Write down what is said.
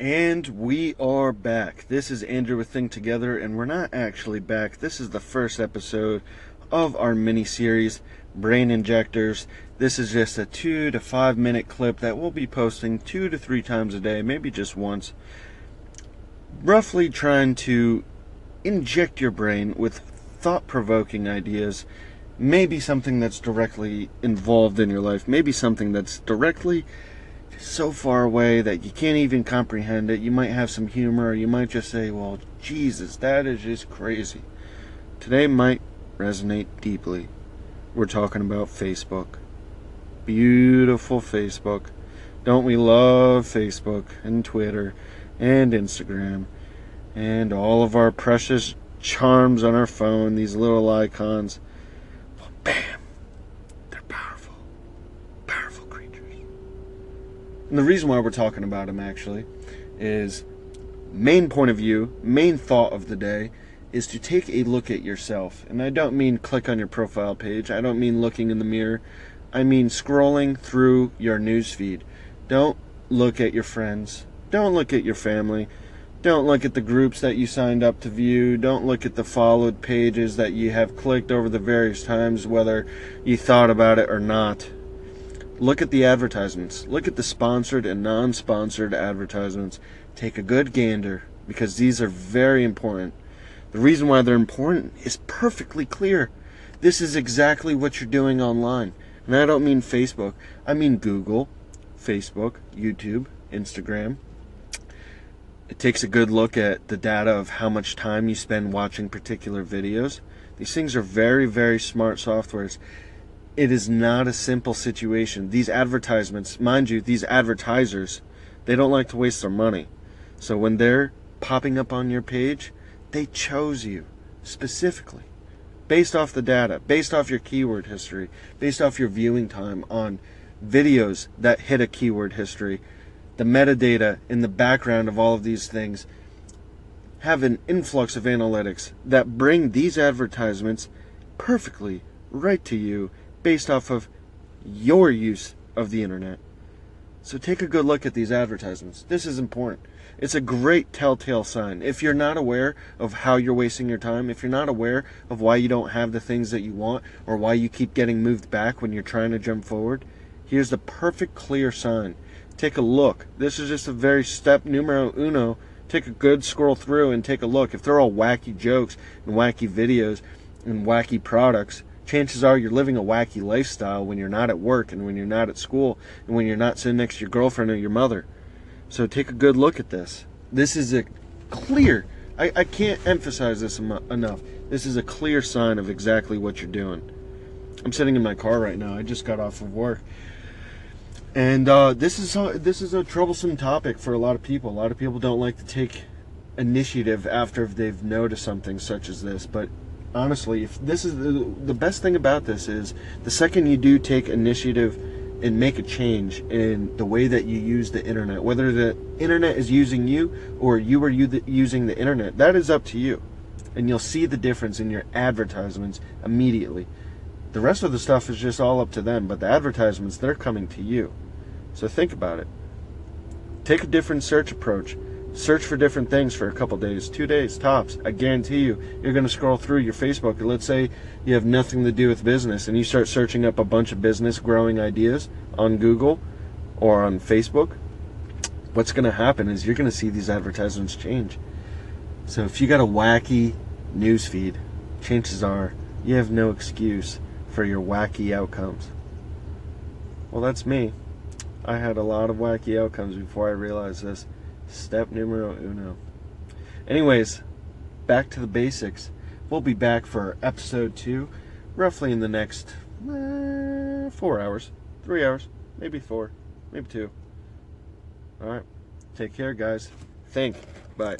And we are back. This is Andrew with Think Together, and we're not actually back. This is the first episode of our mini series, Brain Injectors. This is just a two to five minute clip that we'll be posting two to three times a day, maybe just once. Roughly trying to inject your brain with thought provoking ideas, maybe something that's directly involved in your life, maybe something that's directly so far away that you can't even comprehend it. You might have some humor, or you might just say, Well, Jesus, that is just crazy. Today might resonate deeply. We're talking about Facebook. Beautiful Facebook. Don't we love Facebook and Twitter and Instagram and all of our precious charms on our phone, these little icons? And the reason why we're talking about him actually is main point of view, main thought of the day is to take a look at yourself. And I don't mean click on your profile page. I don't mean looking in the mirror. I mean scrolling through your newsfeed. Don't look at your friends. Don't look at your family. Don't look at the groups that you signed up to view. Don't look at the followed pages that you have clicked over the various times, whether you thought about it or not. Look at the advertisements. Look at the sponsored and non sponsored advertisements. Take a good gander because these are very important. The reason why they're important is perfectly clear. This is exactly what you're doing online. And I don't mean Facebook, I mean Google, Facebook, YouTube, Instagram. It takes a good look at the data of how much time you spend watching particular videos. These things are very, very smart softwares. It is not a simple situation. These advertisements, mind you, these advertisers, they don't like to waste their money. So when they're popping up on your page, they chose you specifically based off the data, based off your keyword history, based off your viewing time on videos that hit a keyword history. The metadata in the background of all of these things have an influx of analytics that bring these advertisements perfectly right to you based off of your use of the internet. So take a good look at these advertisements. This is important. It's a great telltale sign. If you're not aware of how you're wasting your time, if you're not aware of why you don't have the things that you want or why you keep getting moved back when you're trying to jump forward, here's the perfect clear sign. Take a look. This is just a very step numero uno. Take a good scroll through and take a look. If they're all wacky jokes and wacky videos and wacky products, chances are you're living a wacky lifestyle when you're not at work and when you're not at school and when you're not sitting next to your girlfriend or your mother. So take a good look at this. This is a clear, I, I can't emphasize this enough. This is a clear sign of exactly what you're doing. I'm sitting in my car right now. I just got off of work. And uh, this is a, this is a troublesome topic for a lot of people. A lot of people don't like to take initiative after they've noticed something such as this. But honestly, if this is the, the best thing about this is the second you do take initiative and make a change in the way that you use the internet, whether the internet is using you or you are using the internet, that is up to you. And you'll see the difference in your advertisements immediately. The rest of the stuff is just all up to them, but the advertisements, they're coming to you. So think about it. Take a different search approach. Search for different things for a couple days, two days tops. I guarantee you, you're going to scroll through your Facebook. And let's say you have nothing to do with business and you start searching up a bunch of business growing ideas on Google or on Facebook. What's going to happen is you're going to see these advertisements change. So if you got a wacky news feed, chances are you have no excuse for your wacky outcomes. Well, that's me. I had a lot of wacky outcomes before I realized this. Step numero uno. Anyways, back to the basics. We'll be back for episode two, roughly in the next uh, four hours, three hours, maybe four, maybe two. All right. Take care, guys. Think. Bye.